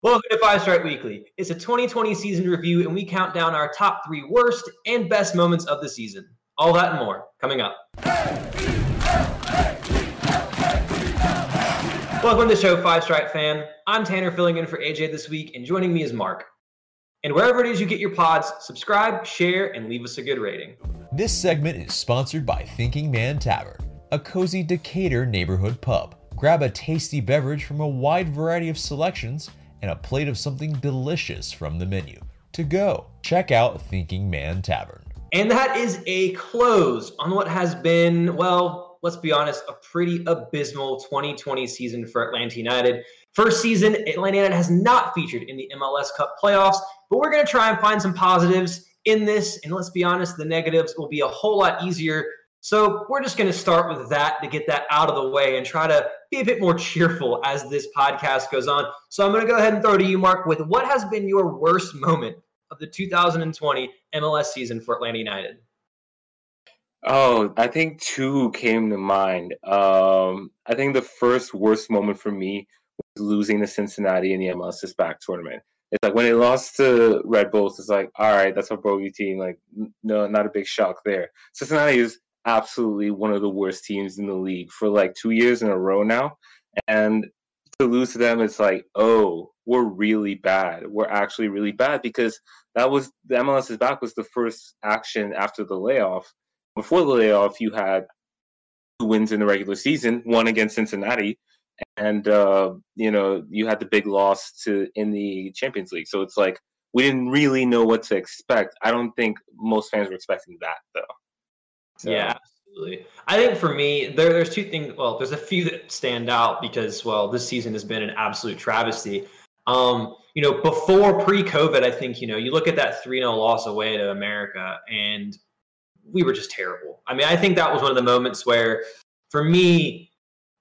Welcome to Five Stripe Weekly. It's a 2020 season review, and we count down our top three worst and best moments of the season. All that and more coming up. Welcome to the show, Five Stripe fan. I'm Tanner filling in for AJ this week, and joining me is Mark. And wherever it is you get your pods, subscribe, share, and leave us a good rating. This segment is sponsored by Thinking Man Tavern, a cozy Decatur neighborhood pub. Grab a tasty beverage from a wide variety of selections and a plate of something delicious from the menu. To go, check out Thinking Man Tavern. And that is a close on what has been, well, let's be honest, a pretty abysmal 2020 season for Atlanta United. First season, Atlanta United has not featured in the MLS Cup playoffs, but we're going to try and find some positives in this. And let's be honest, the negatives will be a whole lot easier. So we're just going to start with that to get that out of the way and try to be a bit more cheerful as this podcast goes on. So I'm going to go ahead and throw to you, Mark, with what has been your worst moment of the 2020 MLS season for Atlanta United? Oh, I think two came to mind. Um, I think the first worst moment for me was losing to Cincinnati in the MLS is back tournament. It's like when they lost to Red Bulls, it's like, all right, that's a bogey team. Like, no, not a big shock there. Cincinnati is absolutely one of the worst teams in the league for like two years in a row now. And to lose to them, it's like, oh, we're really bad. We're actually really bad because that was the MLS's back was the first action after the layoff. Before the layoff, you had two wins in the regular season, one against Cincinnati, and uh, you know you had the big loss to in the Champions League. So it's like we didn't really know what to expect. I don't think most fans were expecting that though. So. Yeah, absolutely. I think for me, there, there's two things. Well, there's a few that stand out because, well, this season has been an absolute travesty. Um, you know, before pre-COVID, I think you know you look at that three 0 loss away to America, and we were just terrible. I mean, I think that was one of the moments where, for me,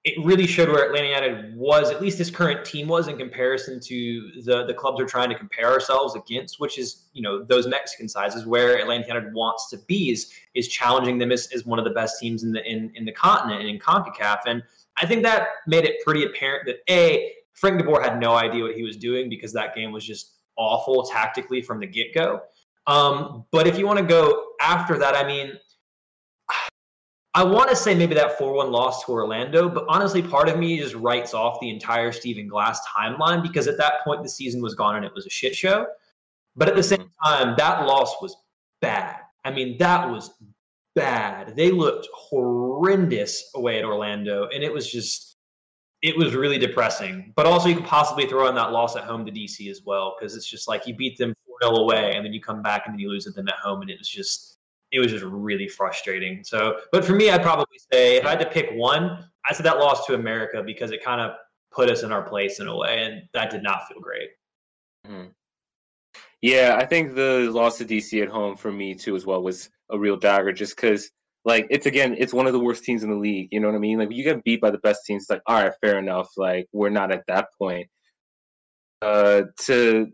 it really showed where Atlanta United was, at least this current team was in comparison to the the clubs we're trying to compare ourselves against, which is you know those Mexican sizes where Atlanta United wants to be is is challenging them as, as one of the best teams in the in, in the continent and in CONCACAF. And I think that made it pretty apparent that A, Frank DeBoer had no idea what he was doing because that game was just awful tactically from the get-go. Um, but if you want to go after that, I mean, I want to say maybe that 4 1 loss to Orlando, but honestly, part of me just writes off the entire Stephen Glass timeline because at that point the season was gone and it was a shit show. But at the same mm-hmm. time, that loss was bad. I mean, that was bad. They looked horrendous away at Orlando, and it was just, it was really depressing. But also, you could possibly throw in that loss at home to DC as well because it's just like you beat them 4 0 away, and then you come back and then you lose at them at home, and it was just it was just really frustrating. So, but for me, I'd probably say if I had to pick one, I said that loss to America because it kind of put us in our place in a way, and that did not feel great. Mm-hmm. Yeah, I think the loss to DC at home for me too as well was a real dagger, just because like it's again it's one of the worst teams in the league. You know what I mean? Like you get beat by the best teams, like all right, fair enough. Like we're not at that point. Uh, to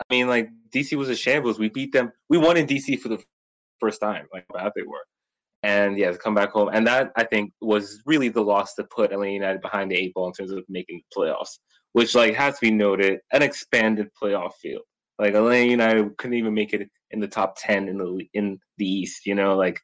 I mean, like DC was a shambles. We beat them. We won in DC for the first time, like how bad they were. And yeah, to come back home. And that I think was really the loss to put Atlanta United behind the eight ball in terms of making the playoffs, which like has to be noted, an expanded playoff field. Like Atlanta United couldn't even make it in the top ten in the in the East, you know, like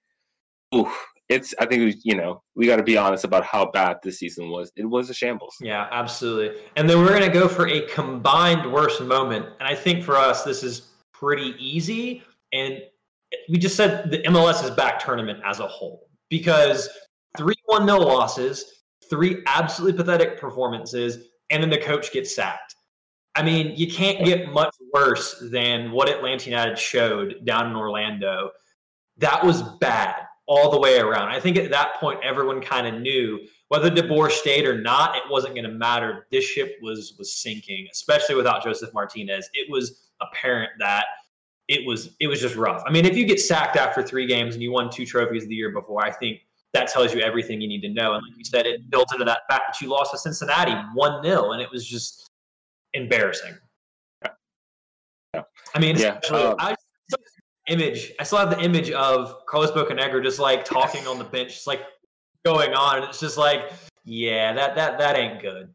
oof, it's I think you know we got to be honest about how bad this season was. It was a shambles. Yeah, absolutely. And then we're gonna go for a combined worst moment, and I think for us this is pretty easy. And we just said the MLS is back tournament as a whole because three one nil losses, three absolutely pathetic performances, and then the coach gets sacked. I mean, you can't get much worse than what Atlanta United showed down in Orlando. That was bad all the way around. I think at that point, everyone kind of knew whether DeBoer stayed or not, it wasn't going to matter. This ship was was sinking, especially without Josef Martinez. It was apparent that it was it was just rough. I mean, if you get sacked after three games and you won two trophies the year before, I think that tells you everything you need to know. And like you said, it built into that fact that you lost to Cincinnati one 0 and it was just embarrassing. Yeah. I mean, yeah. Um, I image. I still have the image of Carlos Bocanegra just like talking on the bench, just like going on, and it's just like, yeah, that that that ain't good.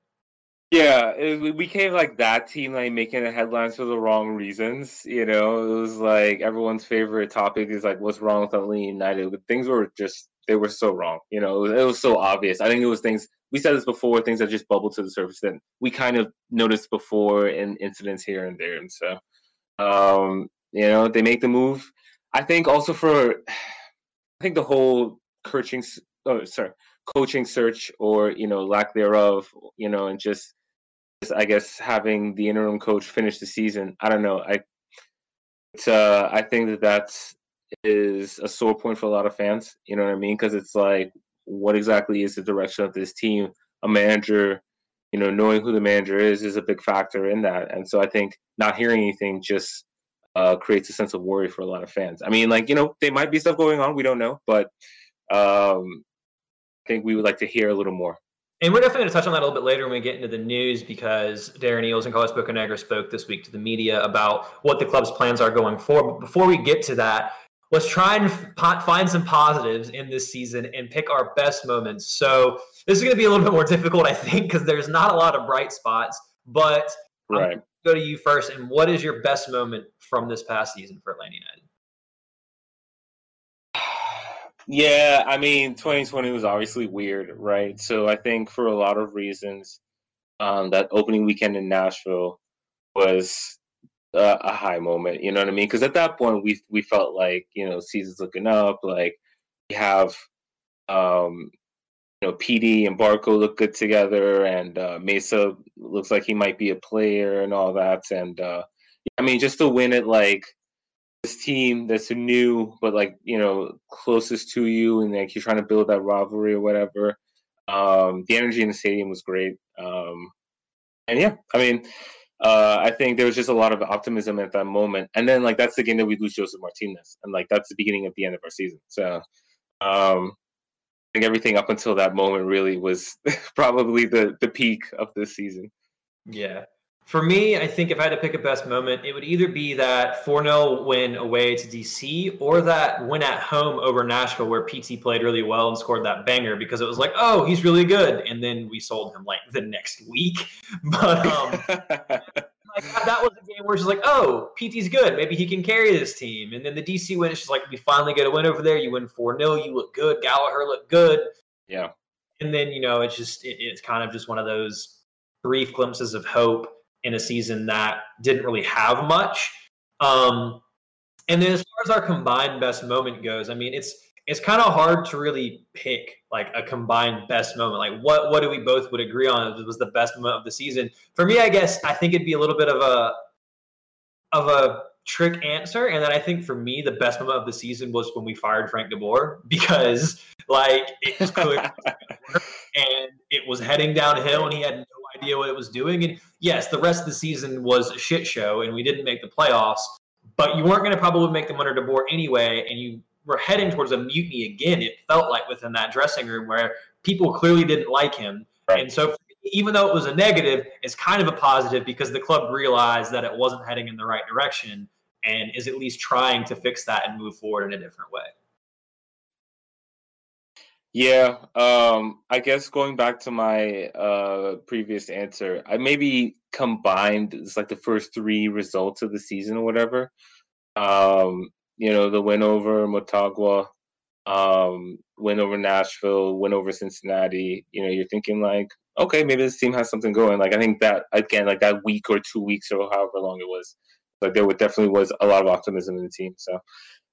Yeah, it, we became like that team, like making the headlines for the wrong reasons. You know, it was like everyone's favorite topic is like what's wrong with Atlanta United, but things were just they were so wrong. You know, it was, it was so obvious. I think it was things we said this before, things that just bubbled to the surface that we kind of noticed before in incidents here and there, and so um, you know they make the move. I think also for, I think the whole coaching, oh sorry, coaching search or you know lack thereof, you know, and just I guess having the interim coach finish the season. I don't know. I uh, I think that that's is a sore point for a lot of fans. You know what I mean? Because it's like, what exactly is the direction of this team? A manager, you know, knowing who the manager is is a big factor in that. And so I think not hearing anything just uh, creates a sense of worry for a lot of fans. I mean, like you know, there might be stuff going on. We don't know, but um, I think we would like to hear a little more. And we're definitely going to touch on that a little bit later when we get into the news because Darren Eales and Carlos Bocanegra spoke this week to the media about what the club's plans are going forward. But before we get to that, let's try and find some positives in this season and pick our best moments. So this is going to be a little bit more difficult, I think, because there's not a lot of bright spots. But right. go to you first. And what is your best moment from this past season for Atlanta United? Yeah, I mean, 2020 was obviously weird, right? So I think for a lot of reasons, um, that opening weekend in Nashville was uh, a high moment. You know what I mean? Because at that point, we we felt like you know season's looking up. Like we have, um, you know, PD and Barco look good together, and uh, Meza looks like he might be a player and all that. And uh, I mean, just to win it like this team that's new, but like you know closest to you, and like you're trying to build that rivalry or whatever. Um, the energy in the stadium was great, um, and yeah, I mean, uh, I think there was just a lot of optimism at that moment. And then like that's the game that we lose Josef Martinez, and like that's the beginning of the end of our season. So um, I think everything up until that moment really was probably the the peak of this season. Yeah, for me, I think if I had to pick a best moment, it would either be that 4 0 win away to DC or that win at home over Nashville where PT played really well and scored that banger because it was like, oh, he's really good. And then we sold him like the next week. But um, like, that was a game where it's like, oh, PT's good. Maybe he can carry this team. And then the DC win, it's just like, we finally get a win over there. You win 4 0. You look good. Gallagher looked good. Yeah. And then, you know, it's just, it, it's kind of just one of those brief glimpses of hope in a season that didn't really have much. Um, and then as far as our combined best moment goes, I mean, it's it's kind of hard to really pick like a combined best moment. Like what what do we both would agree on was the best moment of the season? For me, I guess I think it'd be a little bit of a of a trick answer. And then I think for me, the best moment of the season was when we fired Frank DeBoer because like it was clear and it was heading downhill and he had no idea what it was doing. And yes, the rest of the season was a shit show and we didn't make the playoffs, but you weren't going to probably make them under DeBoer anyway. And you were heading towards a mutiny again, it felt like within that dressing room where people clearly didn't like him. Right. And so even though it was a negative, it's kind of a positive because the club realized that it wasn't heading in the right direction and is at least trying to fix that and move forward in a different way. Yeah, um, I guess going back to my uh, previous answer, I maybe combined it's like the first three results of the season or whatever. Um, you know, the win over Motagua, um, win over Nashville, win over Cincinnati. You know, you're thinking like, okay, maybe this team has something going. Like I think that again, like that week or two weeks or however long it was, like there definitely was a lot of optimism in the team. So,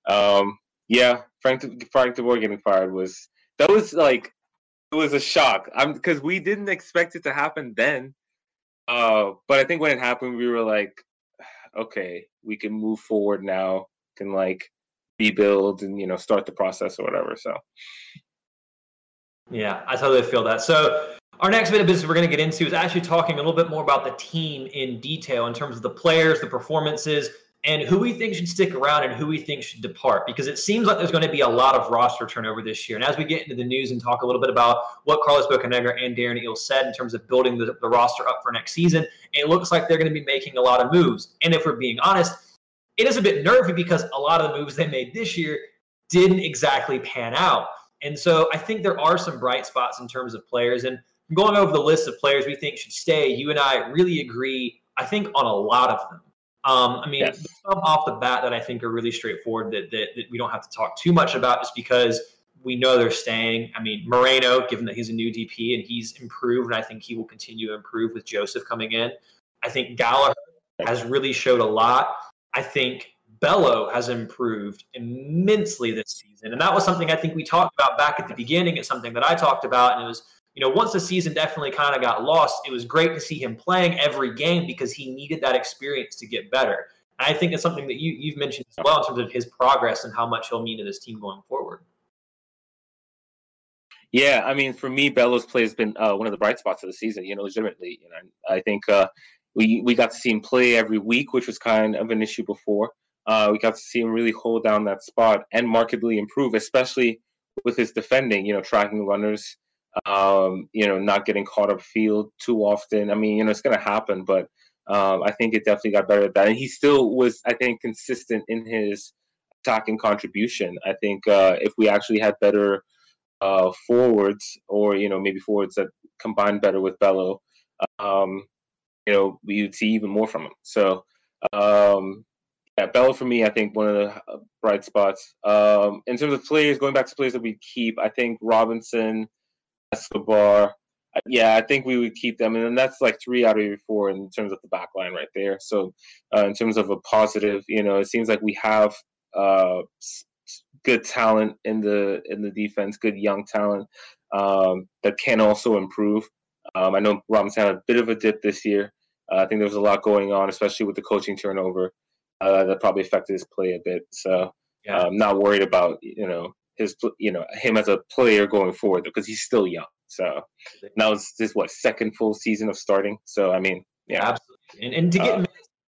um, yeah, Frank Frank DeBoer getting fired was that was like it was a shock. I'm because we didn't expect it to happen then. Uh, but I think when it happened, we were like, okay, we can move forward now. Can like rebuild and you know start the process or whatever. So. Yeah, I totally feel that. So our next bit of business we're going to get into is actually talking a little bit more about the team in detail in terms of the players, the performances, and who we think should stick around and who we think should depart because it seems like there's going to be a lot of roster turnover this year. And as we get into the news and talk a little bit about what Carlos Bocanegra and Darren Eales said in terms of building the, the roster up for next season, it looks like they're going to be making a lot of moves. And if we're being honest, it is a bit nervy because a lot of the moves they made this year didn't exactly pan out. And so I think there are some bright spots in terms of players. And going over the list of players we think should stay, you and I really agree, I think, on a lot of them. Um, I mean, yes. some off the bat that I think are really straightforward that, that, that we don't have to talk too much about just because we know they're staying. I mean, Moreno, given that he's a new DP and he's improved, and I think he will continue to improve with Josef coming in. I think Gallagher has really showed a lot. I think Bello has improved immensely this season. And that was something I think we talked about back at the beginning. It's something that I talked about. And it was, you know, once the season definitely kind of got lost, it was great to see him playing every game because he needed that experience to get better. And I think it's something that you, you've mentioned as well in terms of his progress and how much he'll mean to this team going forward. Yeah, I mean, for me, Bello's play has been uh, one of the bright spots of the season. You know, legitimately, you know, I think uh, we we got to see him play every week, which was kind of an issue before. Uh, we got to see him really hold down that spot and markedly improve, especially with his defending. You know, tracking runners, um, you know, not getting caught up field too often. I mean, you know, it's going to happen, but um, I think it definitely got better at that. And he still was, I think, consistent in his attacking contribution. I think uh, if we actually had better uh, forwards, or you know, maybe forwards that combine better with Bello, um, you know, you'd see even more from him. So. Um, yeah, Bello for me, I think one of the uh, bright spots. Um, in terms of players, going back to players that we keep, I think Robinson, Escobar. Yeah, I think we would keep them, and then that's like three out of your four in terms of the back line right there. So, uh, in terms of a positive, you know, it seems like we have uh, good talent in the in the defense, good young talent um, that can also improve. Um, I know Robinson had a bit of a dip this year. Uh, I think there was a lot going on, especially with the coaching turnover uh, that probably affected his play a bit. So yeah. I'm not worried about you know his you know him as a player going forward because he's still young. So now it's this what second full season of starting. So I mean, yeah, absolutely. And, and to get uh,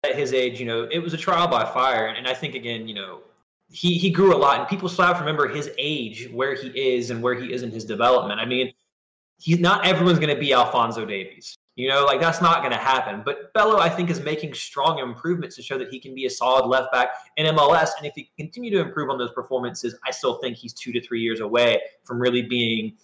at his age, you know, it was a trial by fire. And I think again, you know, he he grew a lot, and people still have to remember his age, where he is, and where he is in his development. I mean, he's not everyone's going to be Alfonso Davies. You know, like that's not going to happen. But Bello, I think, is making strong improvements to show that he can be a solid left back in MLS. And if he continue to improve on those performances, I still think he's two to three years away from really being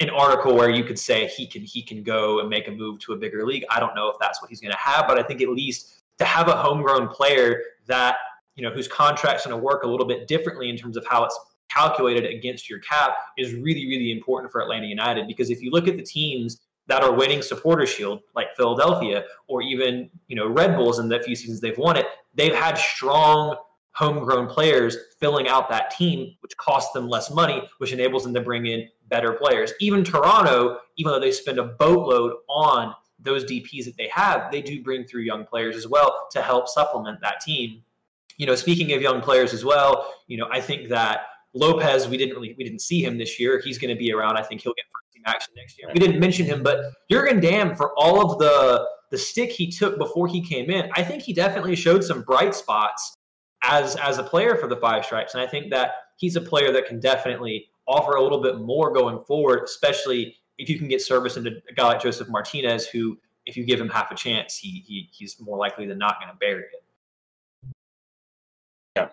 an article where you could say he can he can go and make a move to a bigger league. I don't know if that's what he's going to have, but I think at least to have a homegrown player that you know whose contract's going to work a little bit differently in terms of how it's calculated against your cap is really really important for Atlanta United because if you look at the teams that are winning supporter shield like Philadelphia or even you know Red Bulls in the few seasons they've won it they've had strong homegrown players filling out that team which costs them less money which enables them to bring in better players even Toronto even though they spend a boatload on those DPs that they have they do bring through young players as well to help supplement that team you know speaking of young players as well you know I think that Lopez, we didn't really we didn't see him this year. He's going to be around. I think he'll get action next year. We didn't mention him, but Jurgen Damm, for all of the the stick he took before he came in, I think he definitely showed some bright spots as as a player for the Five Stripes, and I think that he's a player that can definitely offer a little bit more going forward, especially if you can get service into a guy like Josef Martinez, who if you give him half a chance, he, he he's more likely than not going to bury it. Yeah.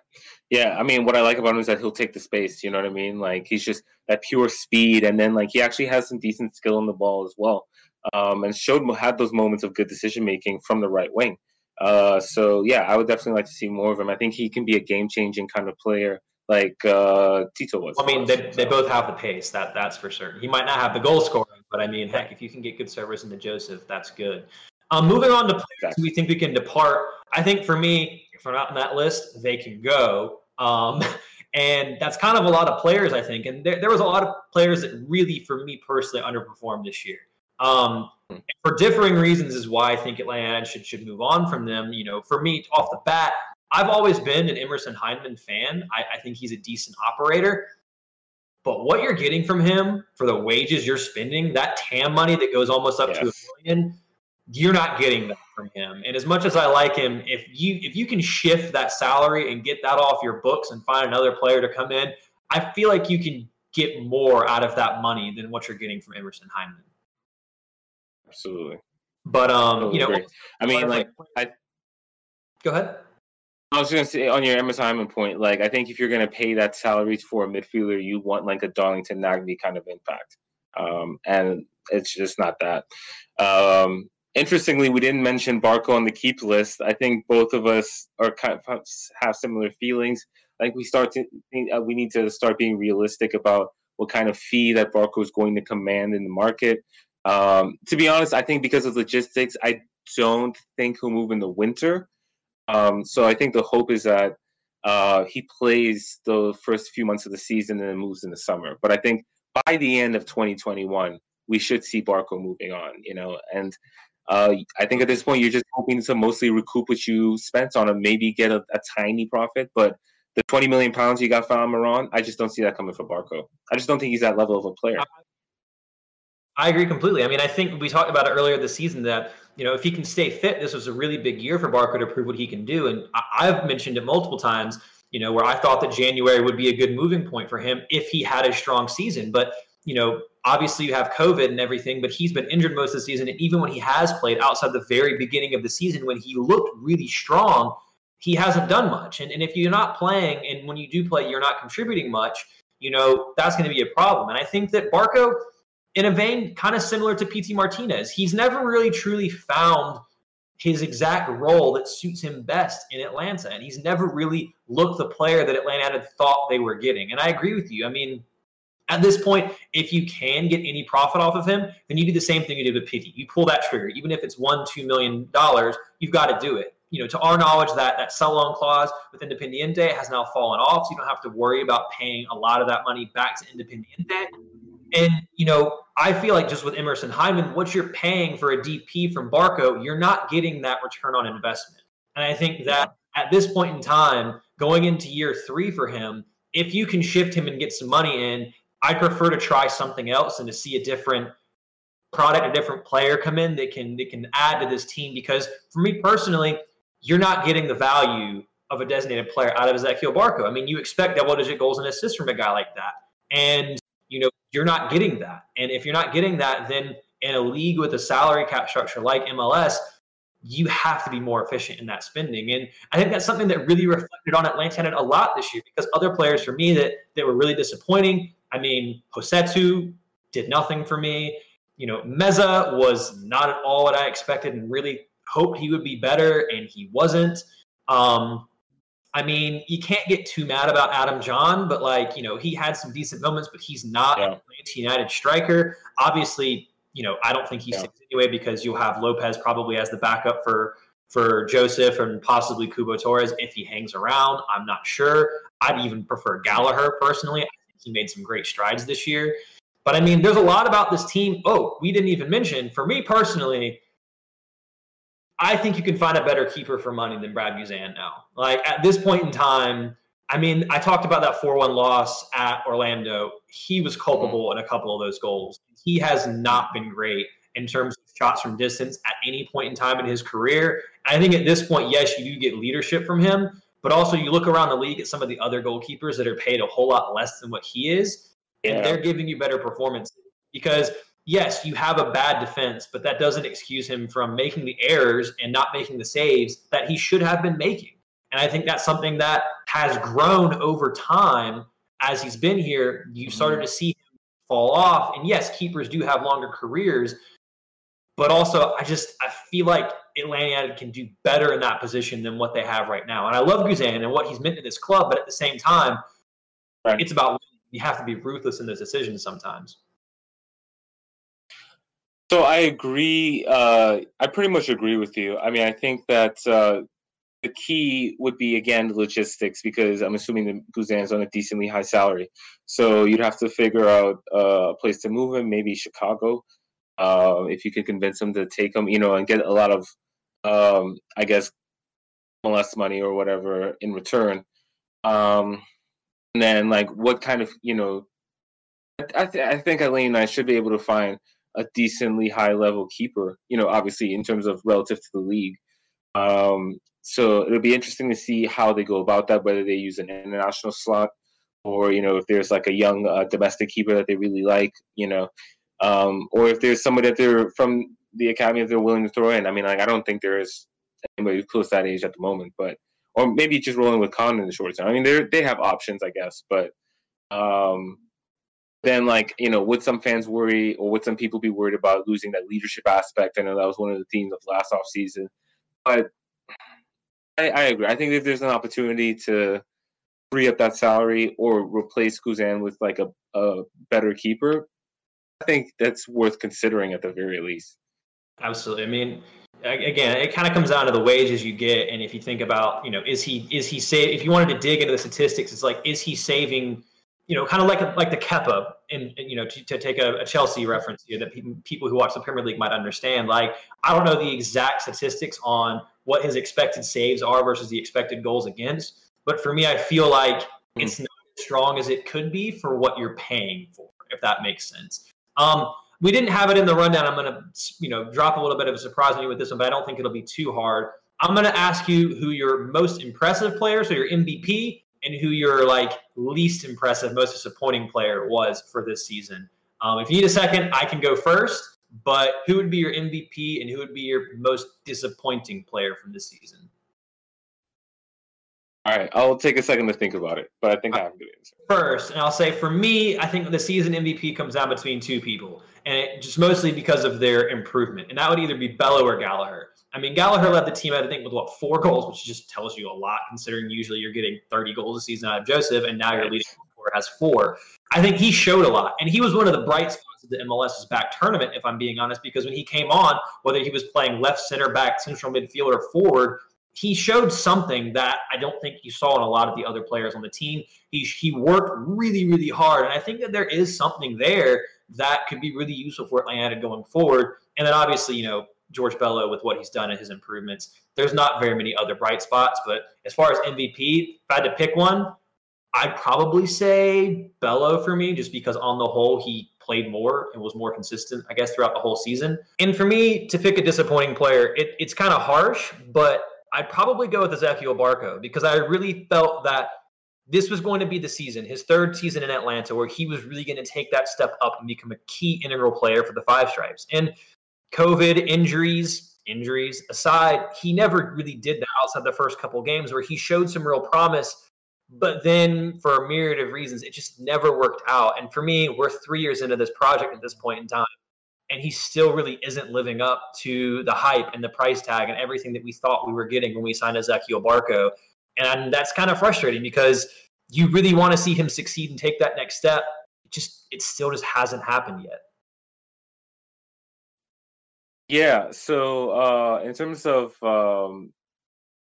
Yeah. I mean, what I like about him is that he'll take the space. You know what I mean? Like, he's just that pure speed. And then, like, he actually has some decent skill in the ball as well. Um, and showed had those moments of good decision making from the right wing. Uh, so, yeah, I would definitely like to see more of him. I think he can be a game changing kind of player like uh, Tito was. I mean, they, they both have the pace. That That's for certain. He might not have the goal scoring, but I mean, heck, if you can get good service into Josef, that's good. Um, moving on to players exactly. we think we can depart. I think for me, if they're not on that list, they can go. Um, and that's kind of a lot of players, I think. And there, there was a lot of players that really, for me personally, underperformed this year. Um, hmm. for differing reasons is why I think Atlanta should should move on from them. You know, for me, off the bat, I've always been an Emerson Hyndman fan. I, I think he's a decent operator. But what you're getting from him for the wages you're spending, that TAM money that goes almost up yes. to a million, you're not getting that from him. And as much as I like him, if you if you can shift that salary and get that off your books and find another player to come in, I feel like you can get more out of that money than what you're getting from Emerson Hyndman. Absolutely. But um, totally you know, agree. I mean, like, I go ahead. I was going to say on your Emerson Hyndman point, like I think if you're going to pay that salary for a midfielder, you want like a Darlington Nagbe kind of impact. um, and it's just not that. Um, interestingly, we didn't mention Barco on the keep list. I think both of us are kind of have similar feelings. I think we start to uh, we need to start being realistic about what kind of fee that Barco is going to command in the market. Um, to be honest, I think because of logistics, I don't think he'll move in the winter. Um, so I think the hope is that uh, he plays the first few months of the season and then moves in the summer. But I think by the end of 2021, we should see Barco moving on. You know, and uh, I think at this point you're just hoping to mostly recoup what you spent on him, maybe get a, a tiny profit, but the 20 million pounds you got from Moran, I just don't see that coming for Barco. I just don't think he's that level of a player. I agree completely. I mean, I think we talked about it earlier this season that you know if he can stay fit, this was a really big year for Barco to prove what he can do. And I- have mentioned it multiple times. You know, where I thought that January would be a good moving point for him if he had a strong season. But you know, obviously you have COVID and everything, but he's been injured most of the season. And even when he has played outside the very beginning of the season, when he looked really strong, he hasn't done much. And, and if you're not playing and when you do play, you're not contributing much, you know, that's going to be a problem. And I think that Barco, in a vein kind of similar to Pity Martinez, he's never really truly found his exact role that suits him best in Atlanta. And he's never really looked the player that Atlanta had thought they were getting. And I agree with you. I mean, at this point, if you can get any profit off of him, then you do the same thing you did with Pity. You pull that trigger, even if it's one, two million dollars, you've got to do it you know, to our knowledge, that that sell on clause with Independiente has now fallen off, so you don't have to worry about paying a lot of that money back to Independiente. And you know, I feel like just with Emerson Hyndman, what you're paying for a DP from Barco, you're not getting that return on investment. And I think that at this point in time, going into year three for him, if you can shift him and get some money in, I prefer to try something else and to see a different product, a different player come in that can that can add to this team. Because for me personally, you're not getting the value of a designated player out of Ezequiel Barco. I mean, you expect double digit goals and assists from a guy like that. And, you know, you're not getting that. And if you're not getting that, then in a league with a salary cap structure like MLS, you have to be more efficient in that spending. And I think that's something that really reflected on Atlanta a lot this year because other players for me that, that were really disappointing. I mean, Rossetto did nothing for me. You know, Meza was not at all what I expected and really hoped he would be better, and he wasn't. Um, I mean, you can't get too mad about Adam Jahn, but like, you know, he had some decent moments, but he's not yeah. an Atlanta United striker. Obviously, you know, I don't think he's yeah. anyway because you'll have Lopez probably as the backup for for Josef and possibly Cubo Torres if he hangs around. I'm not sure. I'd even prefer Gallagher personally. I he made some great strides this year. But I mean, there's a lot about this team. Oh, we didn't even mention, for me personally, I think you can find a better keeper for money than Brad Guzan now. Like at this point in time, I mean, I talked about that 4 1 loss at Orlando. He was culpable in a couple of those goals. He has not been great in terms of shots from distance at any point in time in his career. I think at this point, yes, you do get leadership from him, but also you look around the league at some of the other goalkeepers that are paid a whole lot less than what he is, and yeah. they're giving you better performances because yes, you have a bad defense, but that doesn't excuse him from making the errors and not making the saves that he should have been making. And I think that's something that has grown over time as he's been here. You mm-hmm. started to see him fall off. And yes, keepers do have longer careers, but also I just I feel like Atlanta United can do better in that position than what they have right now. And I love Guzan and what he's meant to this club, but at the same time, right. it's about you have to be ruthless in those decisions sometimes. So I agree. Uh, I pretty much agree with you. I mean, I think that uh, the key would be again logistics because I'm assuming that Guzan's on a decently high salary, so you'd have to figure out uh, a place to move him. Maybe Chicago, uh, if you could convince him to take him, you know, and get a lot of, um, I guess, less money or whatever in return. Um, and then like what kind of you know, I, th- I think Elaine and I should be able to find a decently high level keeper, you know, obviously in terms of relative to the league. Um, so it'll be interesting to see how they go about that, whether they use an international slot or, you know, if there's like a young uh, domestic keeper that they really like, you know, um, or if there's somebody that they're from the academy that they're willing to throw in. I mean, like, I don't think there is anybody close to that age at the moment, but, or maybe just rolling with Kann in the short term. I mean, they they have options, I guess, but, um, then, like you know, would some fans worry, or would some people be worried about losing that leadership aspect? I know that was one of the themes of last off season, but I, I agree. I think if there's an opportunity to free up that salary or replace Guzan with like a, a better keeper, I think that's worth considering at the very least. Absolutely. I mean, again, it kind of comes down to the wages you get, and if you think about, you know, is he is he say if you wanted to dig into the statistics, it's like is he saving you know, kind of like like the Kepa, and you know, to, to take a, a, Chelsea reference here that pe- people who watch the Premier League might understand. Like, I don't know the exact statistics on what his expected saves are versus the expected goals against, but for me, I feel like it's not as strong as it could be for what you're paying for, if that makes sense. Um, we didn't have it in the rundown. I'm going to, you know, drop a little bit of a surprise on you with this one, but I don't think it'll be too hard. I'm going to ask you who your most impressive player, so your MVP, and who your like least impressive, most disappointing player was for this season. Um, if you need a second, I can go first. But who would be your MVP and who would be your most disappointing player from this season? All right, I'll take a second to think about it, but I think I have a good answer. First, and I'll say for me, I think the season MVP comes down between two people, and it, just mostly because of their improvement, and that would either be Bello or Gallagher. I mean, Gallagher led the team, I think, with what four goals, which just tells you a lot, considering usually you're getting 30 goals a season out of Josef, and now your leading scorer has four. I think he showed a lot, and he was one of the bright spots of the MLS's back tournament, if I'm being honest, because when he came on, whether he was playing left center back, central midfielder, or forward, he showed something that I don't think you saw in a lot of the other players on the team. He he worked really really hard, and I think that there is something there that could be really useful for Atlanta going forward. And then obviously, you know, George Bello with what he's done and his improvements. There's not very many other bright spots, but as far as MVP, if I had to pick one, I'd probably say Bello for me, just because on the whole he played more and was more consistent, I guess, throughout the whole season. And for me to pick a disappointing player, it, it's kind of harsh, but I'd probably go with Ezequiel Barco because I really felt that this was going to be the season, his third season in Atlanta, where he was really going to take that step up and become a key integral player for the Five Stripes. And COVID injuries, injuries aside, he never really did that outside the first couple games where he showed some real promise. But then, for a myriad of reasons, it just never worked out. And for me, we're three years into this project at this point in time, and he still really isn't living up to the hype and the price tag and everything that we thought we were getting when we signed Ezequiel Barco. And that's kind of frustrating because you really want to see him succeed and take that next step. It just, it still just hasn't happened yet. Yeah. So uh, in terms of um,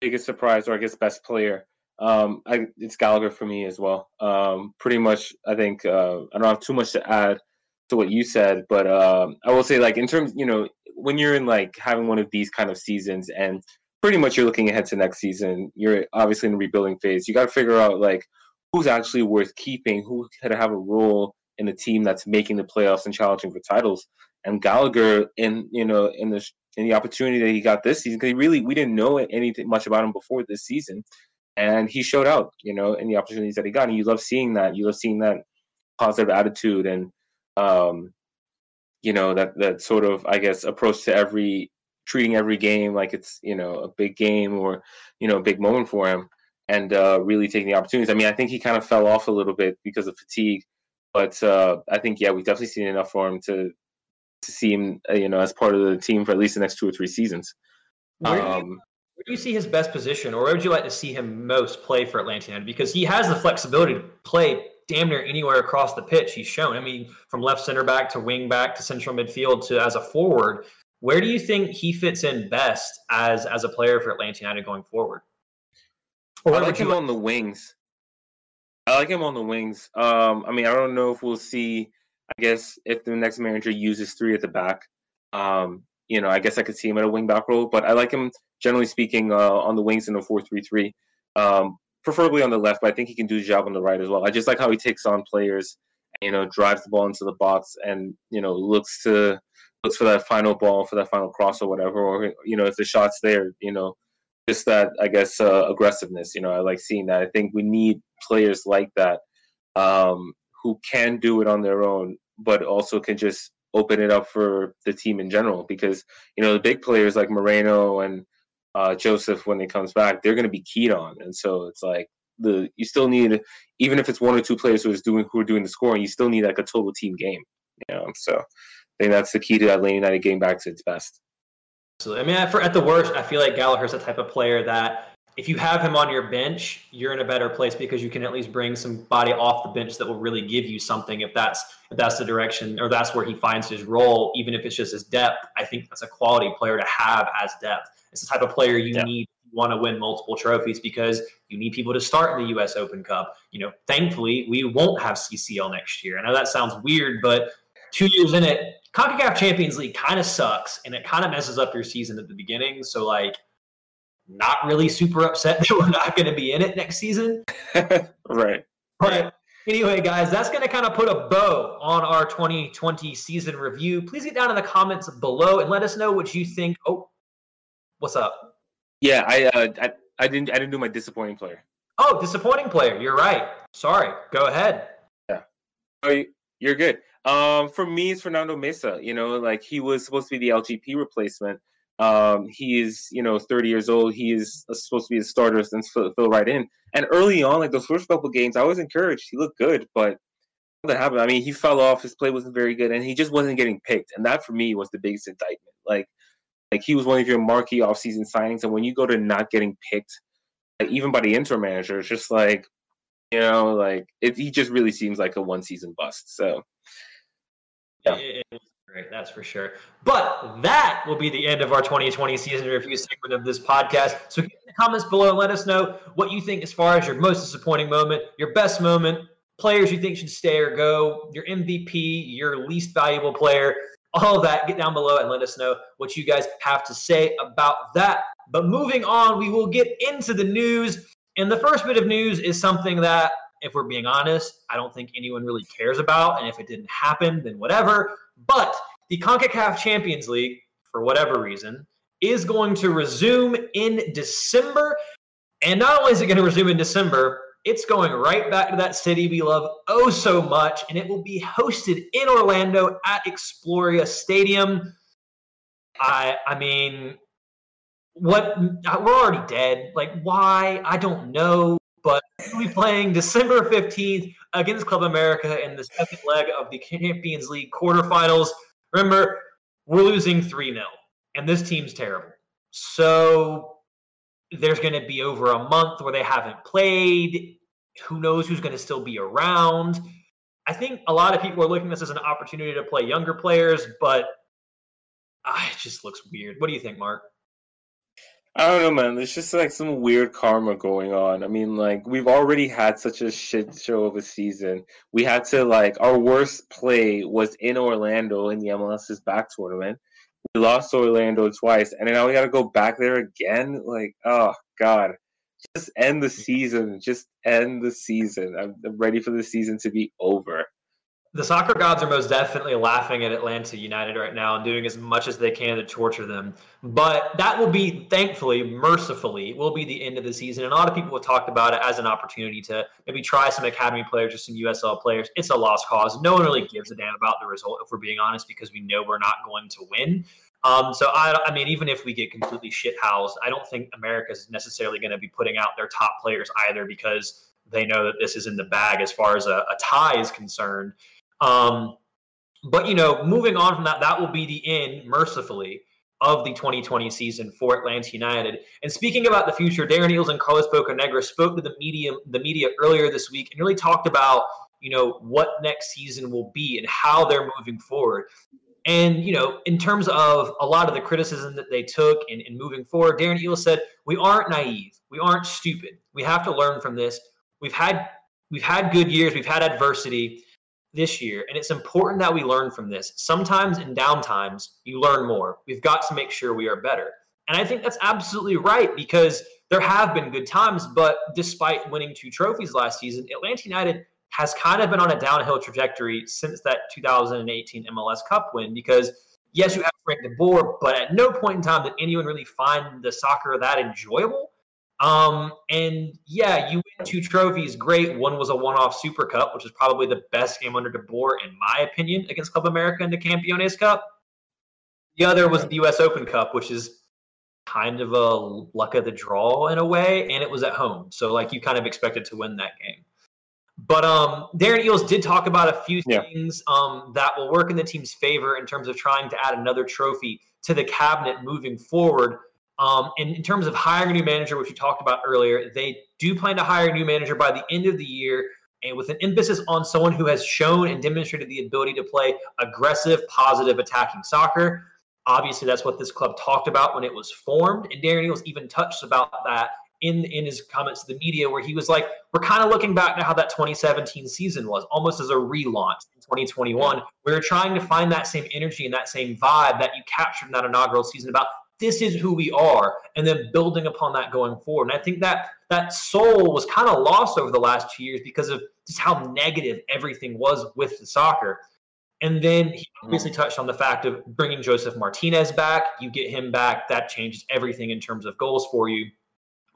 biggest surprise or I guess best player, um, I, it's Gallagher for me as well. Um, pretty much, I think uh, I don't have too much to add to what you said, but um, I will say like in terms, you know, when you're in like having one of these kind of seasons and pretty much you're looking ahead to next season, you're obviously in the rebuilding phase. You got to figure out like who's actually worth keeping, who could have a role in a team that's making the playoffs and challenging for titles. And Gallagher, in you know, in the in the opportunity that he got this season, because really we didn't know anything much about him before this season, and he showed out, you know, in the opportunities that he got. And you love seeing that. You love seeing that positive attitude and, um, you know, that that sort of I guess approach to every treating every game like it's you know a big game or you know a big moment for him and uh, really taking the opportunities. I mean, I think he kind of fell off a little bit because of fatigue but uh, I think yeah, we've definitely seen enough for him to to see him, uh, you know, as part of the team for at least the next two or three seasons. Where do, you, um, where do you see his best position, or where would you like to see him most play for Atlanta United? Because he has the flexibility to play damn near anywhere across the pitch. He's shown. I mean, from left center back to wing back to central midfield to as a forward. Where do you think he fits in best as as a player for Atlanta United going forward? Or I like him like- on the wings. I like him on the wings. Um, I mean, I don't know if we'll see. I guess if the next manager uses three at the back, um, you know, I guess I could see him at a wing back role. But I like him generally speaking uh, on the wings in a four-three-three, um, preferably on the left. But I think he can do the job on the right as well. I just like how he takes on players, you know, drives the ball into the box, and you know, looks to looks for that final ball, for that final cross or whatever. Or you know, if the shot's there, you know, just that I guess uh, aggressiveness. You know, I like seeing that. I think we need players like that um, who can do it on their own, but also can just open it up for the team in general. Because you know the big players like Moreno and uh, Josef, when he comes back, they're going to be keyed on, and so it's like the you still need even if it's one or two players who is doing who are doing the scoring, you still need like a total team game. You know, so I think that's the key to Atlanta United getting back to its best. Absolutely. I mean, for, at the worst, I feel like Gallagher's the type of player that if you have him on your bench, you're in a better place because you can at least bring somebody off the bench that will really give you something if that's if that's the direction or that's where he finds his role, even if it's just his depth. I think that's a quality player to have as depth. It's the type of player you yeah. need want to win multiple trophies because you need people to start in the US Open Cup. You know, thankfully, we won't have CCL next year. I know that sounds weird, but two years in it, CONCACAF Champions League kind of sucks and it kind of messes up your season at the beginning. So, like, not really super upset that we're not going to be in it next season. right. But anyway, guys, that's going to kind of put a bow on our 2020 season review. Please get down in the comments below and let us know what you think. Oh, what's up? Yeah, I, uh, I, I didn't, I didn't do my disappointing player. Oh, disappointing player. You're right. Sorry. Go ahead. Yeah. Oh, you're good. Um, for me, it's Fernando Meza. You know, like he was supposed to be the LGP replacement um, he is, you know, 30 years old. He is supposed to be a starter and fill, fill right in. And early on, like those first couple games, I was encouraged. He looked good, but that happened. I mean, he fell off. His play wasn't very good, and he just wasn't getting picked. And that for me was the biggest indictment. Like, like he was one of your marquee offseason signings, and when you go to not getting picked, like, even by the interim manager, it's just like, you know, like it, he just really seems like a one season bust. So, yeah. It, Great, that's for sure. But that will be the end of our 2020 season review segment of this podcast. So in the comments below and let us know what you think as far as your most disappointing moment, your best moment, players you think should stay or go, your MVP, your least valuable player, all that. Get down below and let us know what you guys have to say about that. But moving on, we will get into the news. And the first bit of news is something that, if we're being honest, I don't think anyone really cares about. And if it didn't happen, then whatever. But the CONCACAF Champions League, for whatever reason, is going to resume in December. And not only is it going to resume in December, it's going right back to that city we love oh so much, and it will be hosted in Orlando at Exploria Stadium. I I mean, what we're already dead. Like, why? I don't know. But we'll be playing December 15th against Club America in the second leg of the Champions League quarterfinals. Remember, we're losing 3 0, and this team's terrible. So there's going to be over a month where they haven't played. Who knows who's going to still be around? I think a lot of people are looking at this as an opportunity to play younger players, but uh, it just looks weird. What do you think, Mark? I don't know, man. There's just like some weird karma going on. I mean, like we've already had such a shit show of a season. We had to like our worst play was in Orlando in the MLS's back tournament. We lost Orlando twice, and now we got to go back there again. Like, oh god, just end the season. Just end the season. I'm, I'm ready for the season to be over the soccer gods are most definitely laughing at Atlanta United right now and doing as much as they can to torture them. But that will be, thankfully, mercifully, will be the end of the season. And a lot of people have talked about it as an opportunity to maybe try some academy players or some USL players. It's a lost cause. No one really gives a damn about the result, if we're being honest, because we know we're not going to win. Um, so I, I mean, even if we get completely shit housed, I don't think America is necessarily going to be putting out their top players either because they know that this is in the bag as far as a, a tie is concerned. Um, but you know, moving on from that, that will be the end, mercifully, of the 2020 season for Atlanta United. And speaking about the future, Darren Eales and Carlos Bocanegra spoke to the media, the media earlier this week, and really talked about you know what next season will be and how they're moving forward. And you know, in terms of a lot of the criticism that they took in, in moving forward, Darren Eales said, "We aren't naive. We aren't stupid. We have to learn from this. We've had we've had good years. We've had adversity." This year, and it's important that we learn from this. Sometimes in downtimes, you learn more. We've got to make sure we are better. And I think that's absolutely right because there have been good times, but despite winning two trophies last season, Atlanta United has kind of been on a downhill trajectory since that 2018 MLS Cup win because yes, you have Frank de Boer, but at no point in time did anyone really find the soccer that enjoyable. Um, and yeah, you win two trophies, great. One was a one-off Super Cup, which is probably the best game under De Boer, in my opinion, against Club America in the Campeones Cup. The other was the U.S. Open Cup, which is kind of a luck of the draw in a way, and it was at home. So like you kind of expected to win that game. But um, Darren Eales did talk about a few yeah. things um, that will work in the team's favor in terms of trying to add another trophy to the cabinet moving forward. Um, and in terms of hiring a new manager, which we talked about earlier, they do plan to hire a new manager by the end of the year, and with an emphasis on someone who has shown and demonstrated the ability to play aggressive, positive, attacking soccer. Obviously, that's what this club talked about when it was formed, and Darren Eales even touched about that in in his comments to the media where he was like, we're kind of looking back to how that 2017 season was, almost as a relaunch in 2021. We are trying to find that same energy and that same vibe that you captured in that inaugural season about this is who we are, and then building upon that going forward. And I think that that soul was kind of lost over the last two years because of just how negative everything was with the soccer. And then he mm-hmm. obviously touched on the fact of bringing Josef Martinez back. You get him back, that changes everything in terms of goals for you.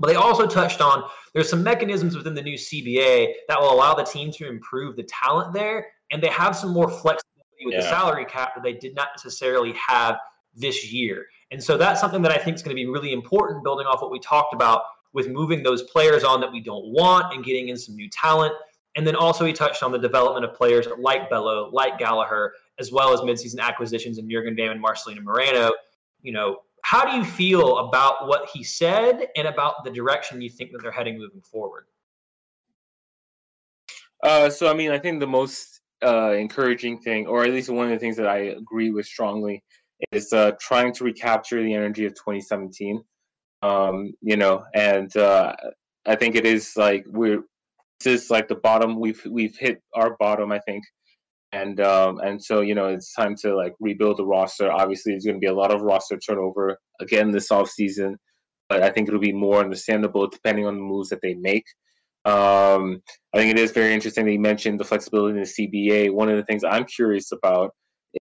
But they also touched on there's some mechanisms within the new CBA that will allow the team to improve the talent there, and they have some more flexibility with yeah. the salary cap that they did not necessarily have this year. And so that's something that I think is going to be really important, building off what we talked about with moving those players on that we don't want and getting in some new talent. And then also he touched on the development of players like Bello, like Gallagher, as well as midseason acquisitions in Jurgen Damm and Marcelino Moreno. You know, how do you feel about what he said and about the direction you think that they're heading moving forward? Uh, so, I mean, I think the most uh, encouraging thing, or at least one of the things that I agree with strongly, is uh, trying to recapture the energy of 2017. Um, you know, and uh, I think it is like we're this is like the bottom. We've we've hit our bottom, I think, and um, and so you know it's time to like rebuild the roster. Obviously, there's going to be a lot of roster turnover again this off season, but I think it'll be more understandable depending on the moves that they make. Um, I think it is very interesting that you mentioned the flexibility in the CBA. One of the things I'm curious about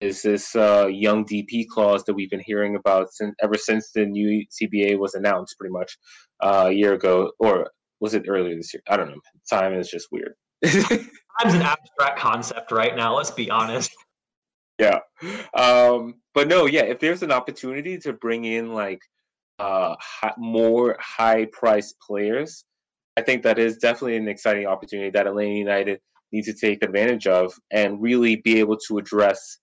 is this uh, young DP clause that we've been hearing about since ever since the new CBA was announced, pretty much uh, a year ago, or was it earlier this year? I don't know. Time is just weird. Time's an abstract concept right now. Let's be honest. Yeah, um, but no, yeah. If there's an opportunity to bring in like uh, high, more high-priced players, I think that is definitely an exciting opportunity that Atlanta United needs to take advantage of and really be able to address.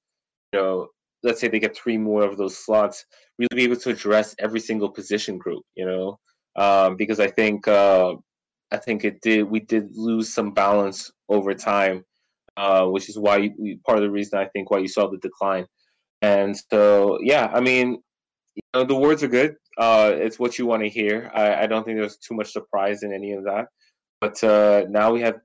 You know, let's say they get three more of those slots, really be able to address every single position group. You know, um, because I think uh, I think it did. We did lose some balance over time, uh, which is why part of the reason I think why you saw the decline. And so, yeah, I mean, you know, the words are good. Uh, it's what you want to hear. I, I, don't think there's too much surprise in any of that. But uh, now we have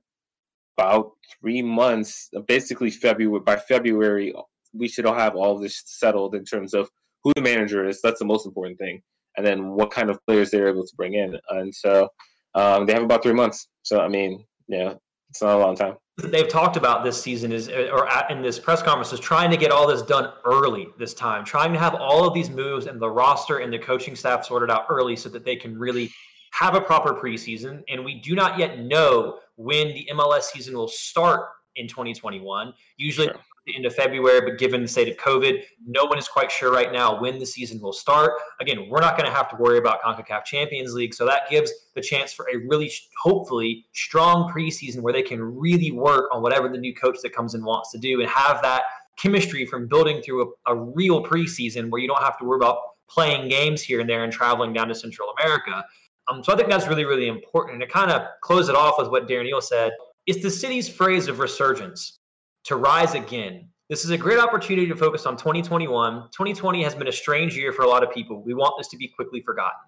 about three months, basically February. By February, we should all have all this settled in terms of who the manager is. That's the most important thing, and then what kind of players they're able to bring in. And so, um, they have about three months. So I mean, yeah, it's not a long time. They've talked about this season is, or in this press conference, is trying to get all this done early this time, trying to have all of these moves and the roster and the coaching staff sorted out early so that they can really have a proper preseason. And we do not yet know when the MLS season will start in 2021. Usually, sure the end of February, but given the state of COVID, no one is quite sure right now when the season will start. Again, we're not going to have to worry about CONCACAF Champions League, so that gives the chance for a really, hopefully, strong preseason where they can really work on whatever the new coach that comes in wants to do and have that chemistry from building through a, a real preseason where you don't have to worry about playing games here and there and traveling down to Central America. Um, so I think that's really, really important. And to kind of close it off with what Darren Eales said, it's the city's phrase of resurgence to rise again. This is a great opportunity to focus on 2021. 2020 has been a strange year for a lot of people. We want this to be quickly forgotten.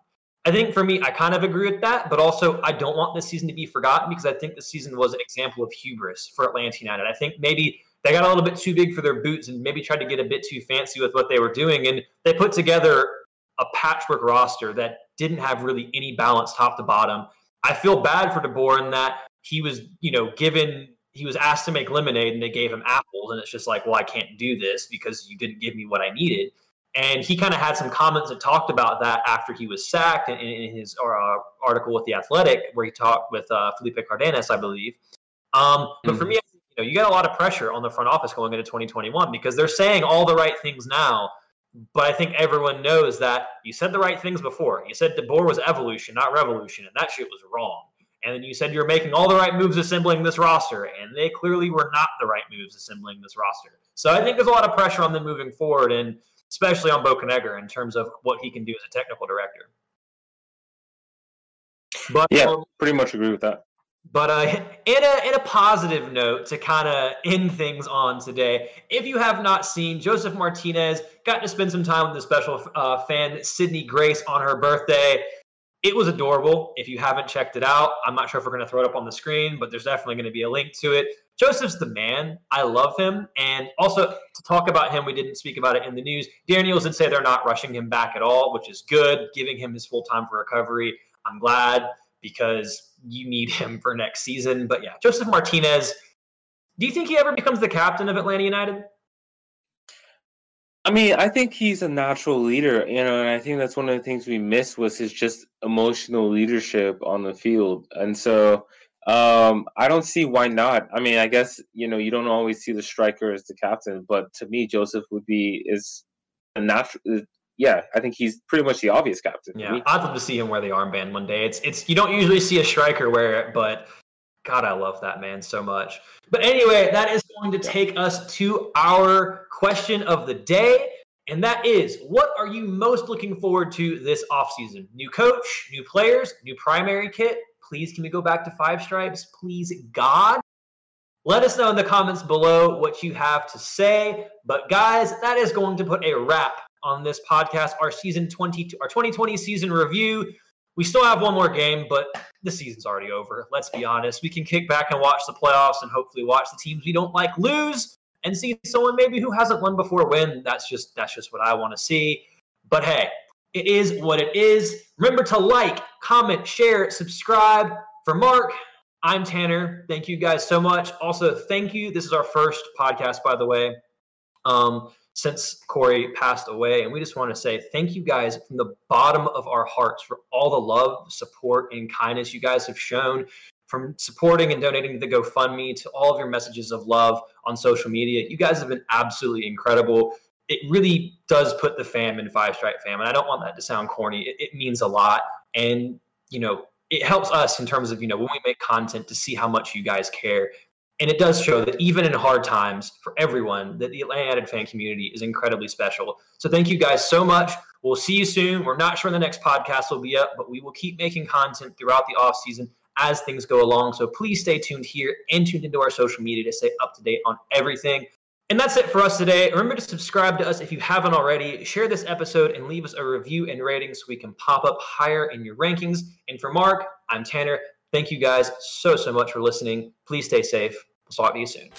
I think for me, I kind of agree with that, but also I don't want this season to be forgotten because I think the season was an example of hubris for Atlanta United. I think maybe they got a little bit too big for their boots and maybe tried to get a bit too fancy with what they were doing. And they put together a patchwork roster that didn't have really any balance top to bottom. I feel bad for DeBoer in that he was, you know, given he was asked to make lemonade and they gave him apples and it's just like well i can't do this because you didn't give me what i needed and he kind of had some comments that talked about that after he was sacked in, in his uh, article with the athletic where he talked with uh, felipe cardenas i believe um, but mm-hmm. for me you know you got a lot of pressure on the front office going into 2021 because they're saying all the right things now But I think everyone knows that you said the right things before. You said DeBoer was evolution, not revolution, and that shit was wrong. And then you said you're making all the right moves assembling this roster, and they clearly were not the right moves assembling this roster. So I think there's a lot of pressure on them moving forward, and especially on Bo Bocanegra in terms of what he can do as a technical director. But yeah, um, pretty much agree with that. But uh, in a in a positive note to kind of end things on today, if you have not seen Josef Martinez, got to spend some time with the special uh, fan Sydney Grace on her birthday. It was adorable. If you haven't checked it out, I'm not sure if we're going to throw it up on the screen, but there's definitely going to be a link to it. Josef's the man. I love him. And also to talk about him, we didn't speak about it in the news. Darren Eales did say they're not rushing him back at all, which is good, giving him his full time for recovery. I'm glad because you need him for next season. But yeah, Josef Martinez, do you think he ever becomes the captain of Atlanta United? I mean, I think he's a natural leader, you know, and I think that's one of the things we missed was his just emotional leadership on the field. And so um, I don't see why not. I mean, I guess, you know, you don't always see the striker as the captain, but to me, Josef would be is a natural yeah, I think he's pretty much the obvious captain. Yeah, I'd love to see him wear the armband one day. It's it's you don't usually see a striker wear it, but God, I love that man so much. But anyway, that is going to take us to our question of the day. And that is, what are you most looking forward to this offseason? New coach, new players, new primary kit? Please, can we go back to five stripes? Please, God. Let us know in the comments below what you have to say. But guys, that is going to put a wrap on this podcast, our season 20, our 2020 season review. We still have one more game, but the season's already over. Let's be honest. We can kick back and watch the playoffs and hopefully watch the teams we don't like lose and see someone maybe who hasn't won before win. That's just that's just what I want to see. But hey, it is what it is. Remember to like, comment, share, subscribe. For Mark, I'm Tanner. Thank you guys so much. Also, thank you. This is our first podcast, by the way. Um, since Corey passed away. And we just want to say thank you guys from the bottom of our hearts for all the love, support, and kindness you guys have shown from supporting and donating to the GoFundMe to all of your messages of love on social media. You guys have been absolutely incredible. It really does put the fam in Five Stripe fam. And I don't want that to sound corny. It, it means a lot. And, you know, it helps us in terms of, you know, when we make content to see how much you guys care and it does show that even in hard times for everyone that the atlanta united fan community is incredibly special so thank you guys so much we'll see you soon we're not sure when the next podcast will be up but we will keep making content throughout the off season as things go along so please stay tuned here and tuned into our social media to stay up to date on everything and that's it for us today. Remember to subscribe to us if you haven't already. Share this episode and leave us a review and rating so we can pop up higher in your rankings. And for Mark, I'm Tanner. Thank you guys so, so much for listening. Please stay safe. We'll talk to you soon.